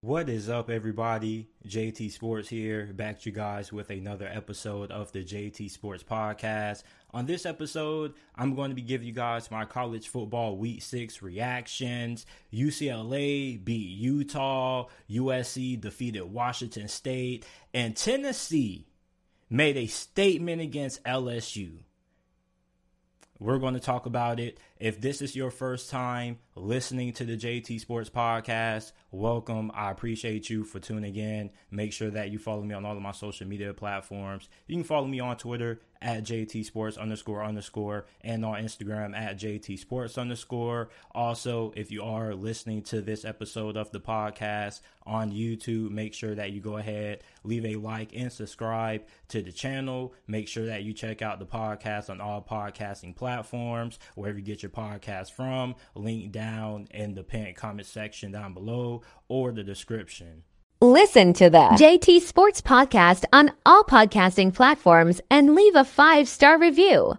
What is up, everybody? JT Sports here, back to you guys with another episode of the JT Sports Podcast. On this episode, I'm going to be giving you guys my college football week six reactions. UCLA beat Utah, USC defeated Washington State, and Tennessee made a statement against LSU. We're going to talk about it. If this is your first time listening to the JT Sports Podcast, welcome. I appreciate you for tuning in. Make sure that you follow me on all of my social media platforms. You can follow me on Twitter at JT Sports underscore underscore and on Instagram at JT Sports underscore. Also, if you are listening to this episode of the podcast on YouTube, make sure that you go ahead, leave a like and subscribe to the channel. Make sure that you check out the podcast on all podcasting platforms, wherever you get your podcast from. Link down in the pinned comment section down below or the description. Listen to the JT Sports Podcast on all podcasting platforms and leave a five star review.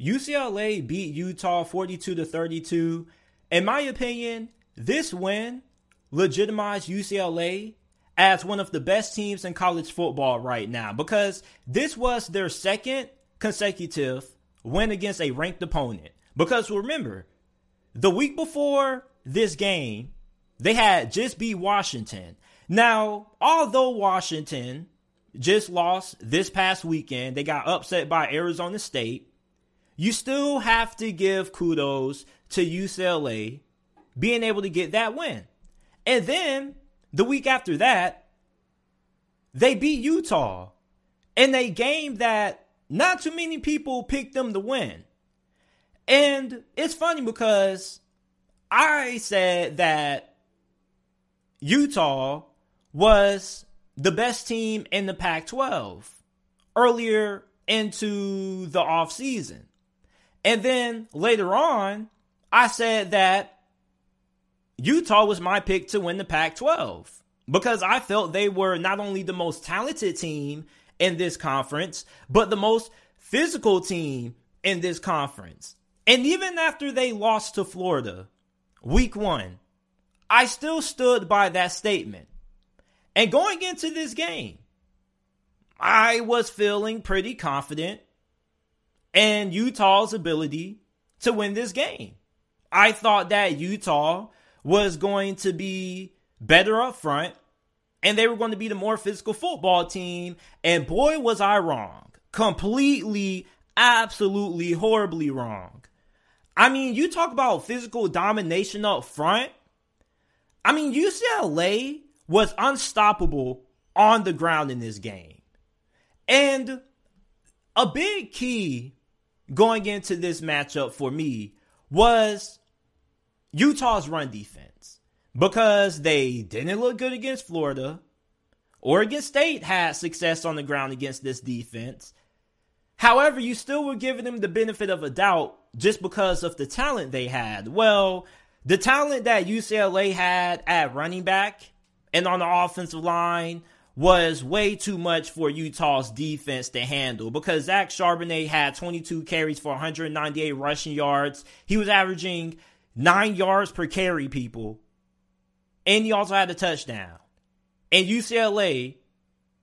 UCLA beat Utah 42 to 32. In my opinion, this win legitimized UCLA as one of the best teams in college football right now because this was their second consecutive win against a ranked opponent. Because remember, the week before this game, they had just beat Washington. Now, although Washington just lost this past weekend, they got upset by Arizona State. You still have to give kudos to UCLA being able to get that win. And then the week after that, they beat Utah in a game that not too many people picked them to win. And it's funny because I said that Utah was the best team in the Pac 12 earlier into the offseason. And then later on, I said that Utah was my pick to win the Pac 12 because I felt they were not only the most talented team in this conference, but the most physical team in this conference. And even after they lost to Florida week one, I still stood by that statement. And going into this game, I was feeling pretty confident in Utah's ability to win this game. I thought that Utah was going to be better up front and they were going to be the more physical football team. And boy, was I wrong. Completely, absolutely, horribly wrong. I mean, you talk about physical domination up front. I mean, UCLA was unstoppable on the ground in this game. And a big key going into this matchup for me was Utah's run defense because they didn't look good against Florida. Oregon State had success on the ground against this defense. However, you still were giving them the benefit of a doubt just because of the talent they had. Well, the talent that UCLA had at running back and on the offensive line was way too much for Utah's defense to handle because Zach Charbonnet had 22 carries for 198 rushing yards. He was averaging nine yards per carry, people. And he also had a touchdown. And UCLA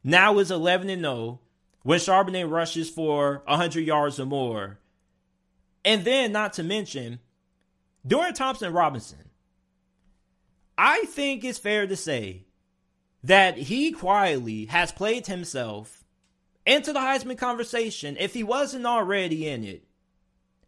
now is 11 and 0 when Charbonnet rushes for 100 yards or more. And then, not to mention, Dorian Thompson Robinson. I think it's fair to say that he quietly has played himself into the Heisman conversation if he wasn't already in it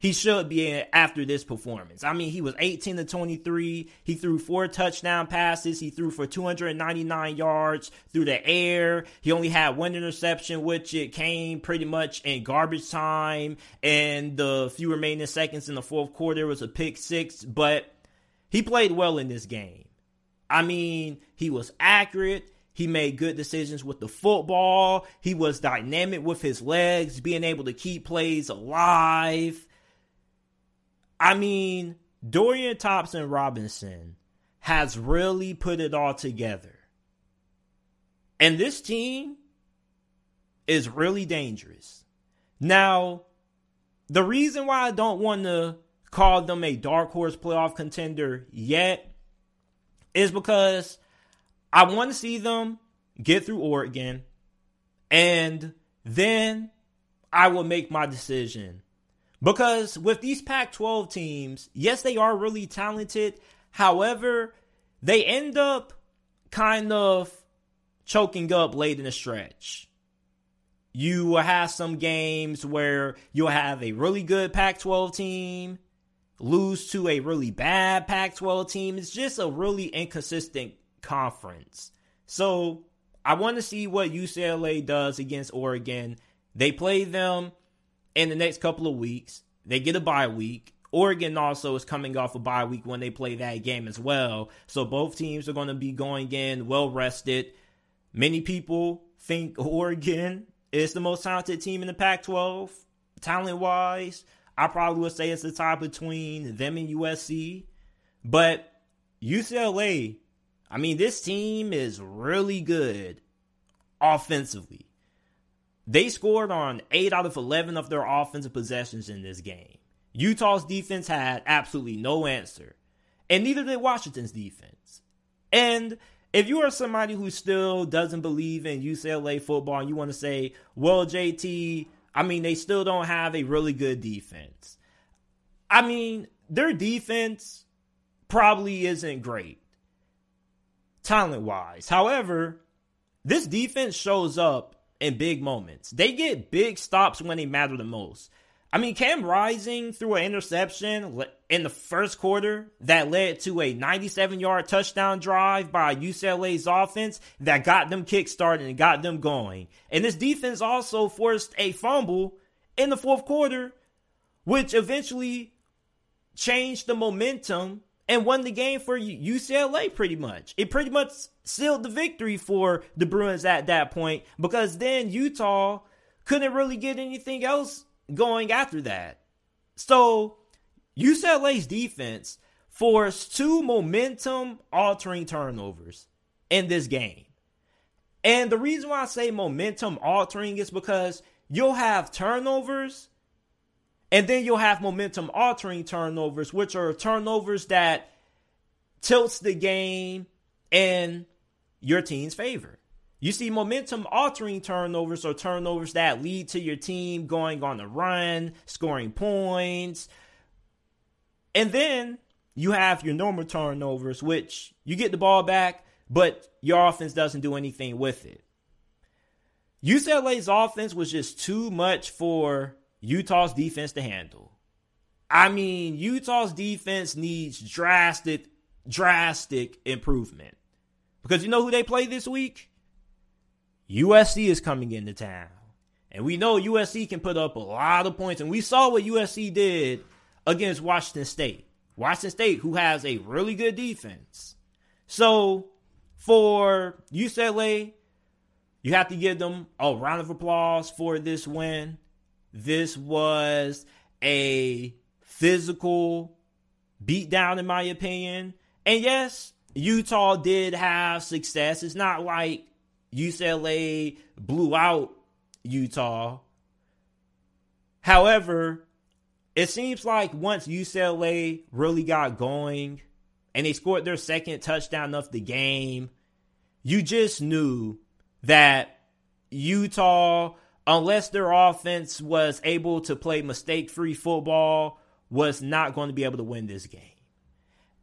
he should be in after this performance. I mean, he was 18 to 23. He threw four touchdown passes. He threw for 299 yards through the air. He only had one interception, which it came pretty much in garbage time. And the few remaining seconds in the fourth quarter was a pick six, but he played well in this game. I mean, he was accurate. He made good decisions with the football. He was dynamic with his legs, being able to keep plays alive. I mean, Dorian Thompson Robinson has really put it all together. And this team is really dangerous. Now, the reason why I don't want to call them a dark horse playoff contender yet is because I want to see them get through Oregon, and then I will make my decision. Because with these Pac 12 teams, yes, they are really talented. However, they end up kind of choking up late in the stretch. You will have some games where you'll have a really good Pac 12 team lose to a really bad Pac 12 team. It's just a really inconsistent conference. So I want to see what UCLA does against Oregon. They play them in the next couple of weeks. They get a bye week. Oregon also is coming off a bye week when they play that game as well. So both teams are going to be going in well rested. Many people think Oregon is the most talented team in the Pac 12, talent wise. I probably would say it's the tie between them and USC. But UCLA, I mean, this team is really good offensively. They scored on 8 out of 11 of their offensive possessions in this game. Utah's defense had absolutely no answer, and neither did Washington's defense. And if you are somebody who still doesn't believe in UCLA football and you want to say, well, JT, I mean, they still don't have a really good defense. I mean, their defense probably isn't great talent wise. However, this defense shows up in big moments. They get big stops when they matter the most. I mean, Cam Rising threw an interception in the first quarter that led to a 97 yard touchdown drive by UCLA's offense that got them kick started and got them going. And this defense also forced a fumble in the fourth quarter, which eventually changed the momentum and won the game for UCLA pretty much. It pretty much sealed the victory for the Bruins at that point because then Utah couldn't really get anything else going after that. So UCLA's defense forced two momentum altering turnovers in this game. And the reason why I say momentum altering is because you'll have turnovers and then you'll have momentum altering turnovers, which are turnovers that tilts the game in your team's favor. You see momentum altering turnovers or turnovers that lead to your team going on a run, scoring points. And then you have your normal turnovers, which you get the ball back, but your offense doesn't do anything with it. UCLA's offense was just too much for Utah's defense to handle. I mean, Utah's defense needs drastic, drastic improvement. Because you know who they play this week? USC is coming into town. And we know USC can put up a lot of points. And we saw what USC did against Washington State. Washington State, who has a really good defense. So for UCLA, you have to give them a round of applause for this win. This was a physical beatdown, in my opinion. And yes, Utah did have success. It's not like UCLA blew out Utah. However, it seems like once UCLA really got going and they scored their second touchdown of the game, you just knew that Utah unless their offense was able to play mistake free football, was not going to be able to win this game.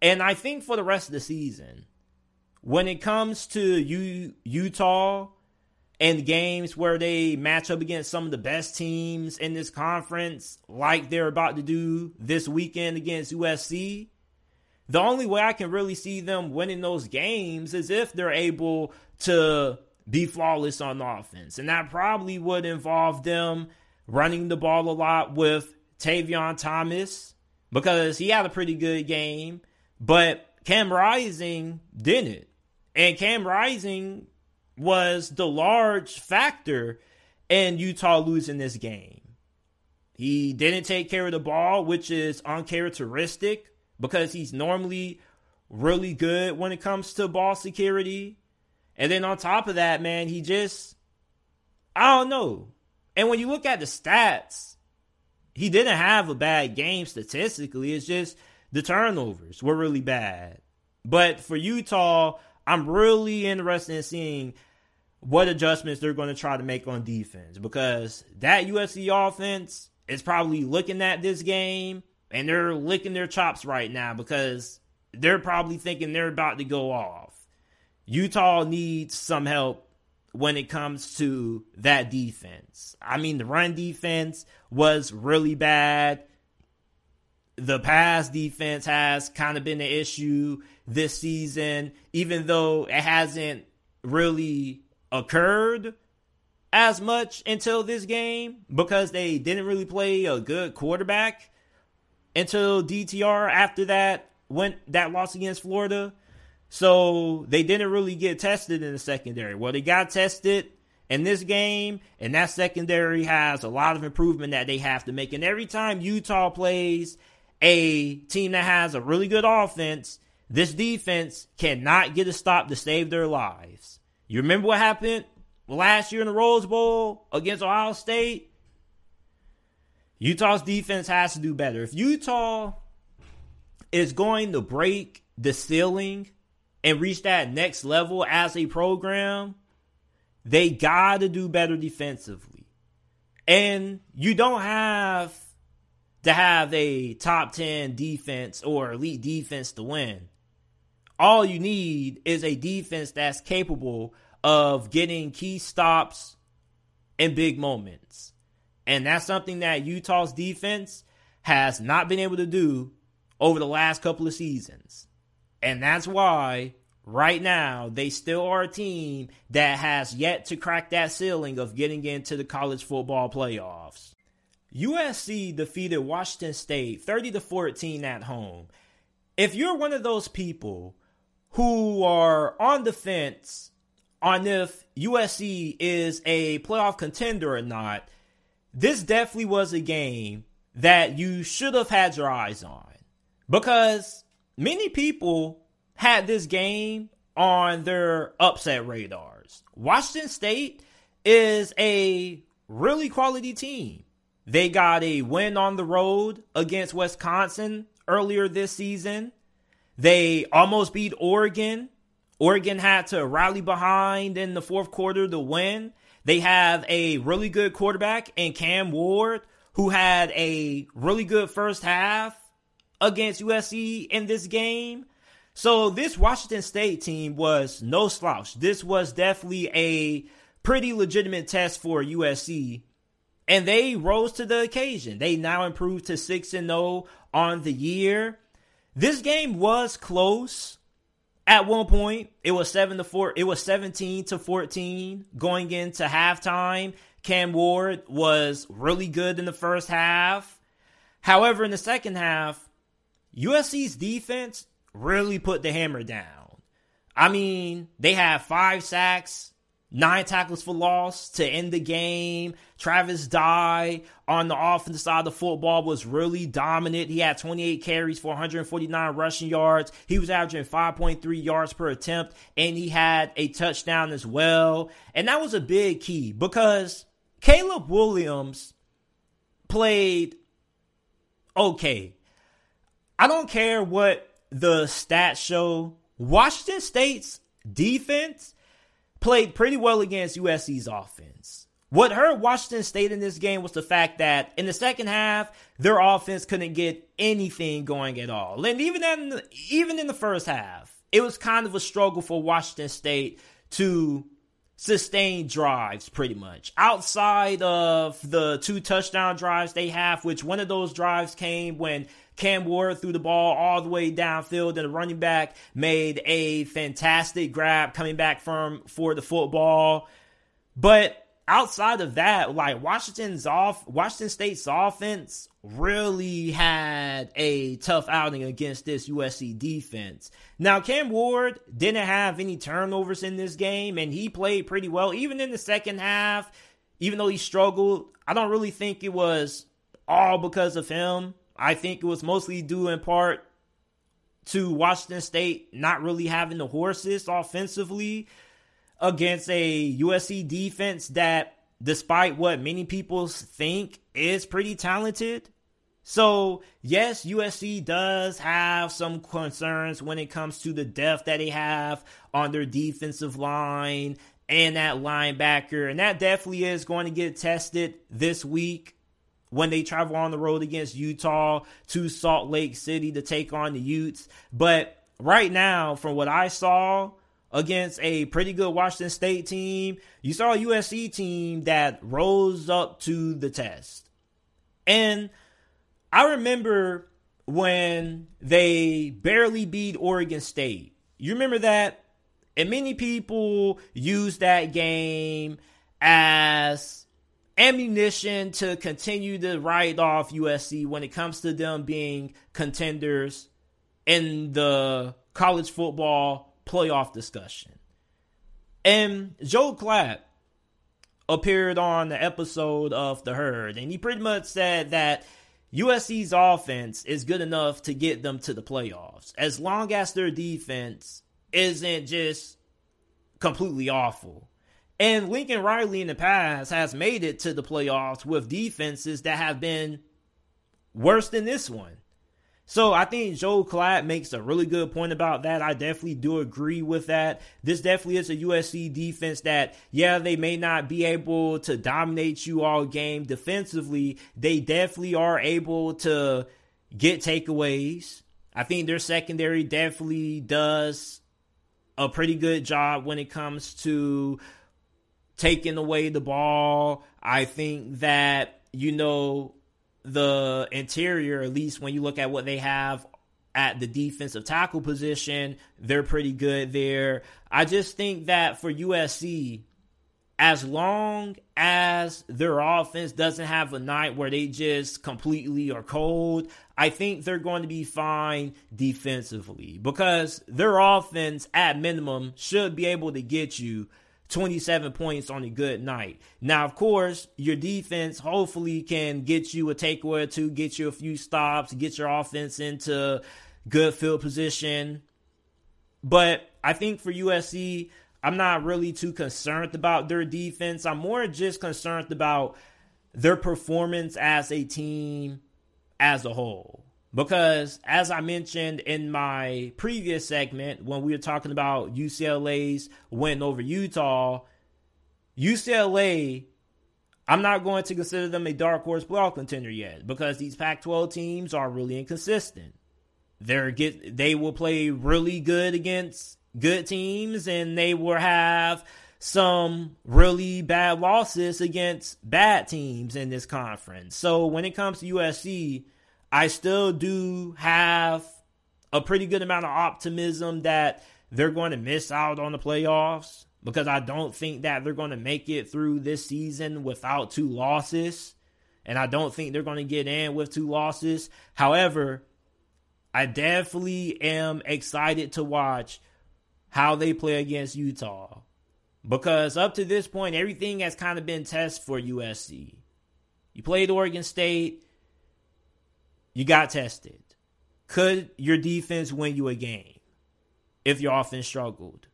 And I think for the rest of the season, when it comes to U- Utah and games where they match up against some of the best teams in this conference, like they're about to do this weekend against USC, the only way I can really see them winning those games is if they're able to be flawless on offense. And that probably would involve them running the ball a lot with Tavion Thomas because he had a pretty good game, but Cam Rising didn't. And Cam Rising was the large factor in Utah losing this game. He didn't take care of the ball, which is uncharacteristic because he's normally really good when it comes to ball security. And then on top of that, man, he just, I don't know. And when you look at the stats, he didn't have a bad game statistically. It's just the turnovers were really bad. But for Utah, I'm really interested in seeing what adjustments they're going to try to make on defense because that USC offense is probably looking at this game and they're licking their chops right now because they're probably thinking they're about to go off. Utah needs some help when it comes to that defense. I mean, the run defense was really bad. The pass defense has kind of been an issue this season, even though it hasn't really occurred as much until this game because they didn't really play a good quarterback until DTR after that went that loss against Florida. So they didn't really get tested in the secondary. Well, they got tested in this game, and that secondary has a lot of improvement that they have to make. And every time Utah plays a team that has a really good offense, this defense cannot get a stop to save their lives. You remember what happened last year in the Rose Bowl against Ohio State? Utah's defense has to do better. If Utah is going to break the ceiling and reach that next level as a program, they got to do better defensively. And you don't have to have a top 10 defense or elite defense to win. All you need is a defense that's capable of getting key stops in big moments. And that's something that Utah's defense has not been able to do over the last couple of seasons. And that's why right now they still are a team that has yet to crack that ceiling of getting into the college football playoffs. USC defeated Washington State 30 to 14 at home. If you're one of those people who are on the fence on if USC is a playoff contender or not, this definitely was a game that you should have had your eyes on because many people had this game on their upset radars. Washington State is a really quality team. They got a win on the road against Wisconsin earlier this season. They almost beat Oregon. Oregon had to rally behind in the fourth quarter to win. They have a really good quarterback in Cam Ward who had a really good first half against USC in this game. So this Washington State team was no slouch. This was definitely a pretty legitimate test for USC. And they rose to the occasion. They now improved to 6 and 0 on the year. This game was close. At one point, it was 7 to 4, it was 17 to 14 going into halftime. Cam Ward was really good in the first half. However, in the second half, USC's defense really put the hammer down. I mean, they had five sacks, nine tackles for loss to end the game. Travis Dye on the offensive side of the football was really dominant. He had 28 carries for 149 rushing yards. He was averaging 5.3 yards per attempt, and he had a touchdown as well. And that was a big key because Caleb Williams played okay. I don't care what the stats show. Washington State's defense played pretty well against USC's offense. What hurt Washington State in this game was the fact that in the second half, their offense couldn't get anything going at all. And even in the, even in the first half, it was kind of a struggle for Washington State to sustain drives pretty much. Outside of the two touchdown drives they have, which one of those drives came when Cam Ward threw the ball all the way downfield, and the running back made a fantastic grab coming back from for the football. But outside of that, like Washington's off, Washington State's offense really had a tough outing against this USC defense. Now, Cam Ward didn't have any turnovers in this game, and he played pretty well, even in the second half. Even though he struggled, I don't really think it was all because of him. I think it was mostly due in part to Washington State not really having the horses offensively against a USC defense that, despite what many people think, is pretty talented. So, yes, USC does have some concerns when it comes to the depth that they have on their defensive line and that linebacker. And that definitely is going to get tested this week when they travel on the road against Utah to Salt Lake City to take on the Utes. But right now, from what I saw against a pretty good Washington State team, you saw a USC team that rose up to the test. And I remember when they barely beat Oregon State. You remember that? And many people use that game as ammunition to continue to write off USC when it comes to them being contenders in the college football playoff discussion. And Joe Klatt appeared on the episode of The Herd, and he pretty much said that USC's offense is good enough to get them to the playoffs as long as their defense isn't just completely awful. And Lincoln Riley in the past has made it to the playoffs with defenses that have been worse than this one. So I think Joe Klatt makes a really good point about that. I definitely do agree with that. This definitely is a USC defense that, yeah, they may not be able to dominate you all game defensively. They definitely are able to get takeaways. I think their secondary definitely does a pretty good job when it comes to taking away the ball. I think that, you know, the interior, at least when you look at what they have at the defensive tackle position, they're pretty good there. I just think that for USC, as long as their offense doesn't have a night where they just completely are cold, I think they're going to be fine defensively because their offense, at minimum, should be able to get you 27 points on a good night. Now, of course, your defense hopefully can get you a takeaway or two, get you a few stops, get your offense into good field position. But I think for USC, I'm not really too concerned about their defense. I'm more just concerned about their performance as a team as a whole. Because as I mentioned in my previous segment, when we were talking about UCLA's win over Utah, UCLA, I'm not going to consider them a dark horse playoff contender yet because these Pac-12 teams are really inconsistent. They're get they will play really good against good teams and they will have some really bad losses against bad teams in this conference. So when it comes to USC, I still do have a pretty good amount of optimism that they're going to miss out on the playoffs because I don't think that they're going to make it through this season without two losses. And I don't think they're going to get in with two losses. However, I definitely am excited to watch how they play against Utah. Because up to this point, everything has kind of been test for USC. You played Oregon State, you got tested. Could your defense win you a game if your offense struggled?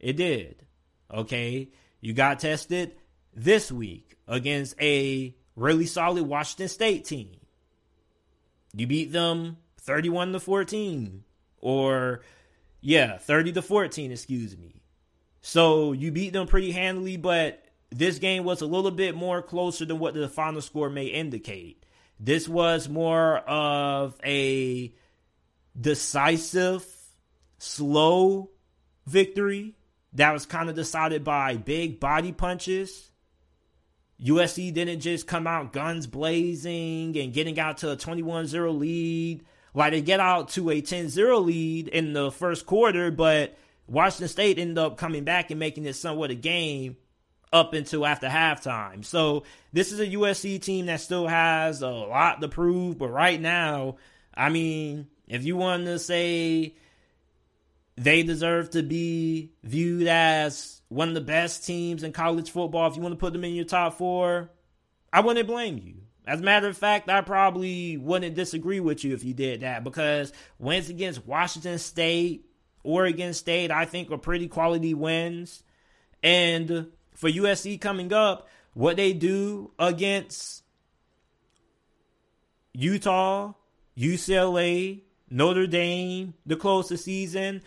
It did. Okay. You got tested this week against a really solid Washington State team. You beat them 31 to 14 or yeah, 30 to 14, excuse me. So you beat them pretty handily, but this game was a little bit more closer than what the final score may indicate. This was more of a decisive, slow victory that was kind of decided by big body punches. USC didn't just come out guns blazing and getting out to a 21 0 lead. Like they get out to a 10 0 lead in the first quarter, but Washington State ended up coming back and making it somewhat a game up until after halftime. So this is a USC team that still has a lot to prove, but right now, I mean, if you want to say they deserve to be viewed as one of the best teams in college football, if you want to put them in your top four, I wouldn't blame you. As a matter of fact, I probably wouldn't disagree with you if you did that because wins against Washington State, Oregon State, I think are pretty quality wins. And for USC coming up, what they do against Utah, UCLA, Notre Dame, the close the season,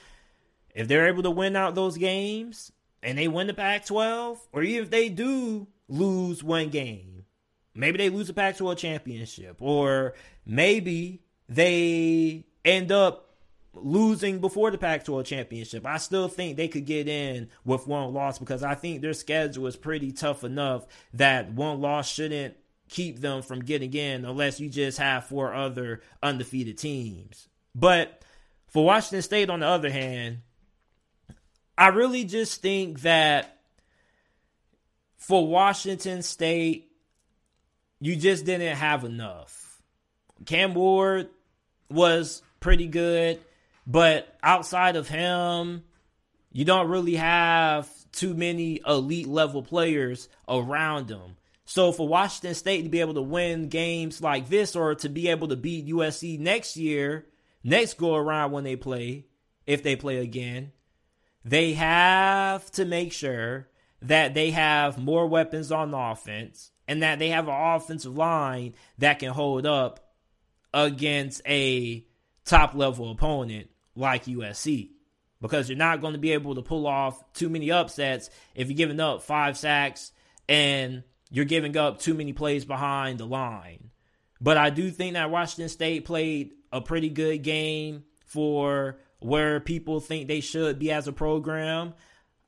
if they're able to win out those games and they win the Pac 12, or even if they do lose one game, maybe they lose the Pac 12 championship, or maybe they end up losing before the Pac 12 championship. I still think they could get in with one loss because I think their schedule is pretty tough enough that one loss shouldn't keep them from getting in unless you just have four other undefeated teams. But for Washington State, on the other hand, I really just think that for Washington State, you just didn't have enough. Cam Ward was pretty good, but outside of him, you don't really have too many elite level players around him. So for Washington State to be able to win games like this or to be able to beat USC next year, next go around when they play, if they play again, they have to make sure that they have more weapons on offense and that they have an offensive line that can hold up against a top level opponent like USC. Because you're not going to be able to pull off too many upsets if you're giving up five sacks and you're giving up too many plays behind the line. But I do think that Washington State played a pretty good game for where people think they should be as a program.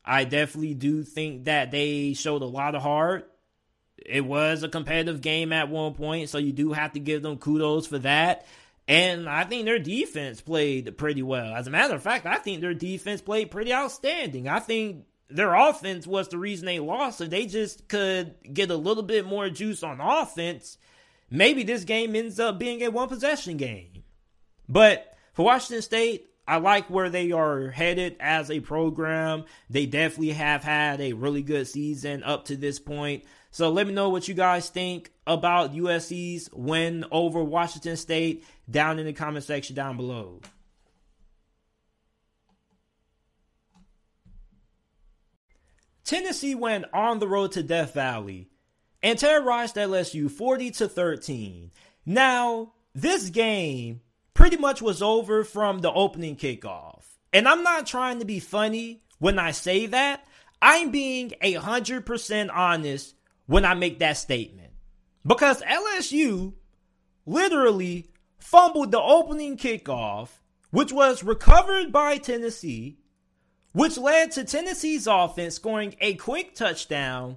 I definitely do think that they showed a lot of heart. It was a competitive game at one point, so you do have to give them kudos for that. And I think their defense played pretty well. As a matter of fact, I think their defense played pretty outstanding. I think their offense was the reason they lost. If they just could get a little bit more juice on offense, maybe this game ends up being a one possession game. But for Washington State, I like where they are headed as a program. They definitely have had a really good season up to this point. So let me know what you guys think about USC's win over Washington State down in the comment section down below. Tennessee went on the road to Death Valley and terrorized LSU 40 to 13. Now, this game pretty much was over from the opening kickoff. And I'm not trying to be funny when I say that. I'm being a 100% honest when I make that statement. Because LSU literally fumbled the opening kickoff, which was recovered by Tennessee, which led to Tennessee's offense scoring a quick touchdown.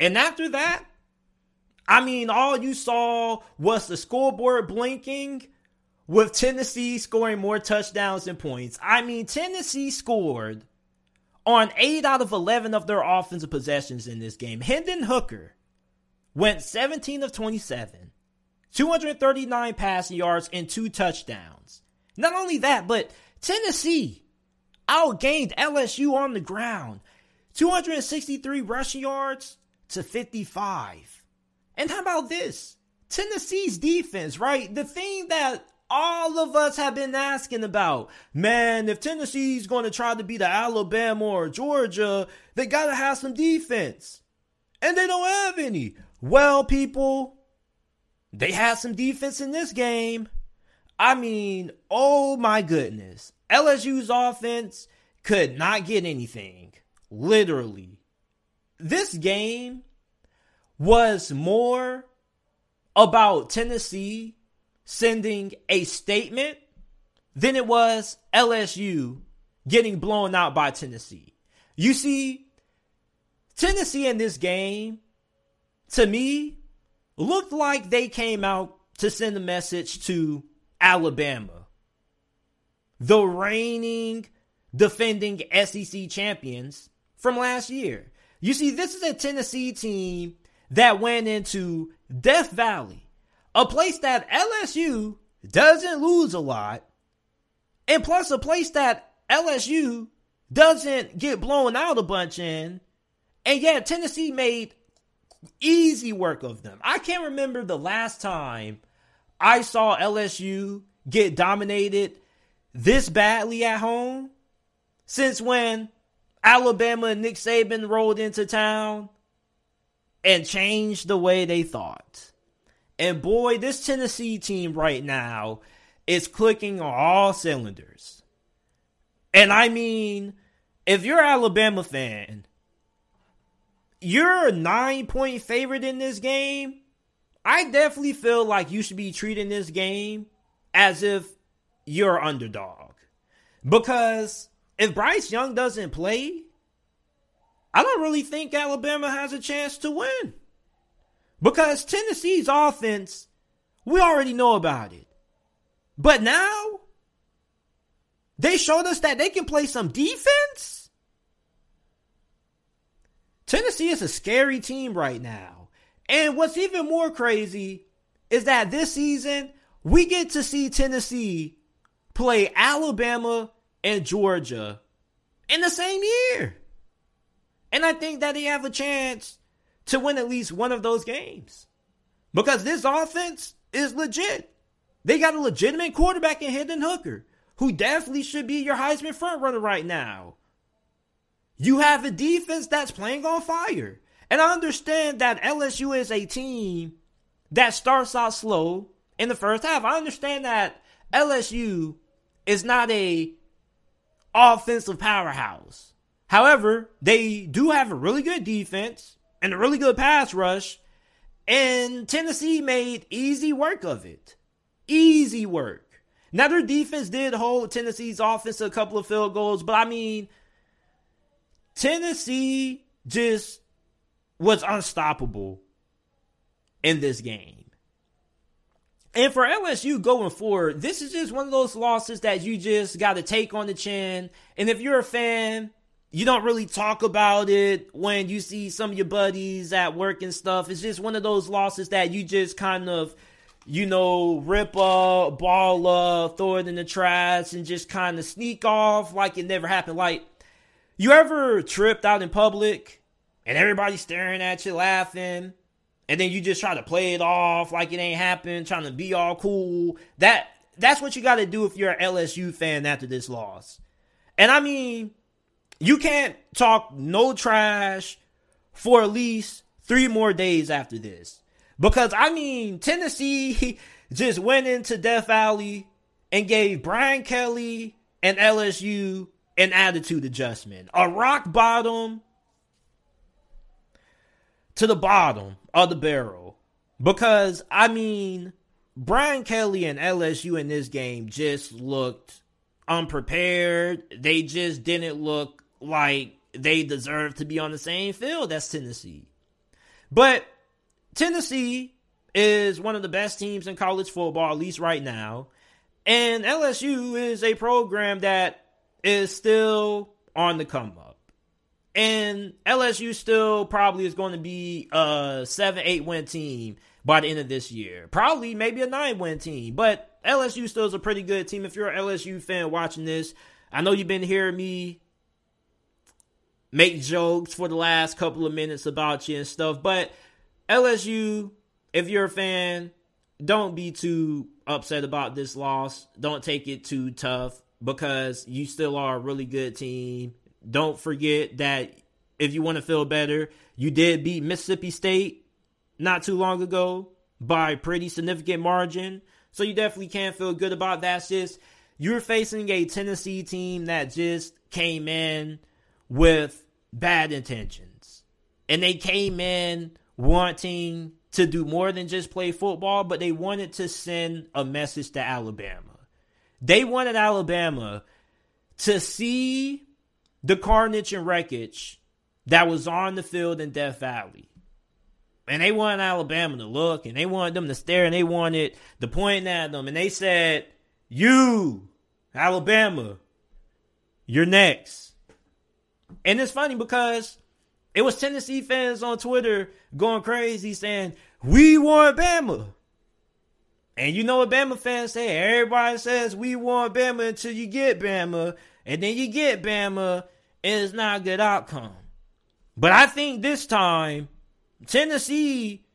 And after that, I mean, all you saw was the scoreboard blinking with Tennessee scoring more touchdowns and points. I mean, Tennessee scored on 8 out of 11 of their offensive possessions in this game. Hendon Hooker went 17 of 27, 239 passing yards, and two touchdowns. Not only that, but Tennessee outgained LSU on the ground 263 rushing yards to 55. And how about this? Tennessee's defense, right? The thing that all of us have been asking about. Man, if Tennessee's going to try to beat Alabama or Georgia, they got to have some defense. And they don't have any. Well, people, they had some defense in this game. I mean, oh my goodness. LSU's offense could not get anything. Literally. This game was more about Tennessee sending a statement than it was LSU getting blown out by Tennessee. You see, Tennessee in this game, to me, looked like they came out to send a message to Alabama, the reigning, defending SEC champions from last year. You see, this is a Tennessee team that went into Death Valley a place that LSU doesn't lose a lot, and plus a place that LSU doesn't get blown out a bunch in, and yet Tennessee made easy work of them. I can't remember the last time I saw LSU get dominated this badly at home since when Alabama and Nick Saban rolled into town and changed the way they thought. And boy, this Tennessee team right now is clicking on all cylinders. And I mean, if you're Alabama fan, you're a nine point favorite in this game. I definitely feel like you should be treating this game as if you're underdog. Because if Bryce Young doesn't play, I don't really think Alabama has a chance to win. Because Tennessee's offense, we already know about it. But now, they showed us that they can play some defense. Tennessee is a scary team right now. And what's even more crazy is that this season, we get to see Tennessee play Alabama and Georgia in the same year. And I think that they have a chance to win at least one of those games. Because this offense is legit. They got a legitimate quarterback in Hendon Hooker, who definitely should be your Heisman frontrunner right now. You have a defense that's playing on fire. And I understand that LSU is a team that starts out slow in the first half. I understand that LSU is not a offensive powerhouse. However, they do have a really good defense and a really good pass rush, and Tennessee made easy work of it. Easy work. Now, their defense did hold Tennessee's offense a couple of field goals, but I mean, Tennessee just was unstoppable in this game. And for LSU going forward, this is just one of those losses that you just got to take on the chin. And if you're a fan, you don't really talk about it when you see some of your buddies at work and stuff. It's just one of those losses that you just kind of, you know, rip up, ball up, throw it in the trash, and just kind of sneak off like it never happened. Like, you ever tripped out in public and everybody's staring at you, laughing? and then you just try to play it off like it ain't happened, trying to be all cool. That that's what you got to do if you're an LSU fan after this loss. And I mean, you can't talk no trash for at least three more days after this. Because I mean, Tennessee just went into Death Valley and gave Brian Kelly and LSU an attitude adjustment. A rock bottom to the bottom of the barrel. Because, I mean, Brian Kelly and LSU in this game just looked unprepared. They just didn't look like they deserve to be on the same field as Tennessee. But Tennessee is one of the best teams in college football, at least right now. And LSU is a program that is still on the come up. And LSU still probably is going to be a seven, eight win team by the end of this year. Probably maybe a nine win team. But LSU still is a pretty good team. If you're an LSU fan watching this, I know you've been hearing me make jokes for the last couple of minutes about you and stuff. But LSU, if you're a fan, don't be too upset about this loss. Don't take it too tough because you still are a really good team. Don't forget that if you want to feel better, you did beat Mississippi State not too long ago by a pretty significant margin. So you definitely can feel good about that. It's just you're facing a Tennessee team that just came in with bad intentions. And they came in wanting to do more than just play football, but they wanted to send a message to Alabama. They wanted Alabama to see the carnage and wreckage that was on the field in Death Valley. And they wanted Alabama to look and they wanted them to stare and they wanted to point at them. And they said, You, Alabama, you're next. And it's funny because it was Tennessee fans on Twitter going crazy saying, We want Bama. And you know what Bama fans say? Everybody says we want Bama until you get Bama. And then you get Bama and it's not a good outcome. But I think this time, Tennessee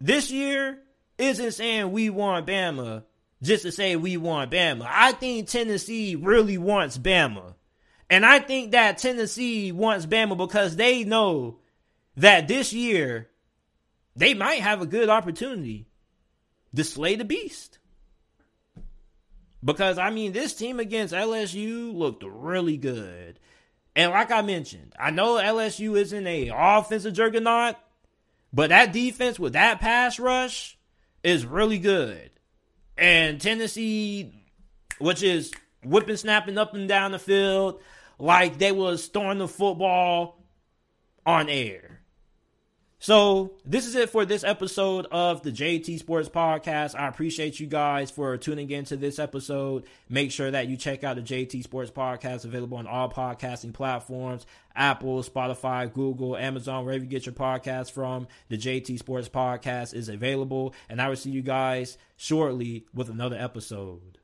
this year isn't saying we want Bama just to say we want Bama. I think Tennessee really wants Bama. And I think that Tennessee wants Bama because they know that this year they might have a good opportunity to slay the beast. Because I mean, this team against LSU looked really good. And like I mentioned, I know LSU isn't a offensive juggernaut, but that defense with that pass rush is really good. And Tennessee, which is whipping, snapping up and down the field like they was throwing the football on air. So this is it for this episode of the JT Sports Podcast. I appreciate you guys for tuning in to this episode. Make sure that you check out the JT Sports Podcast, available on all podcasting platforms: Apple, Spotify, Google, Amazon, wherever you get your podcast from. The JT Sports Podcast is available, and I will see you guys shortly with another episode.